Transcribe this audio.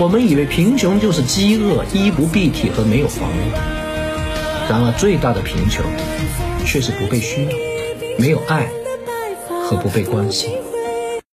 我们以为贫穷就是饥饿、衣不蔽体和没有房屋，然而最大的贫穷却是不被需要、没有爱和不被关心。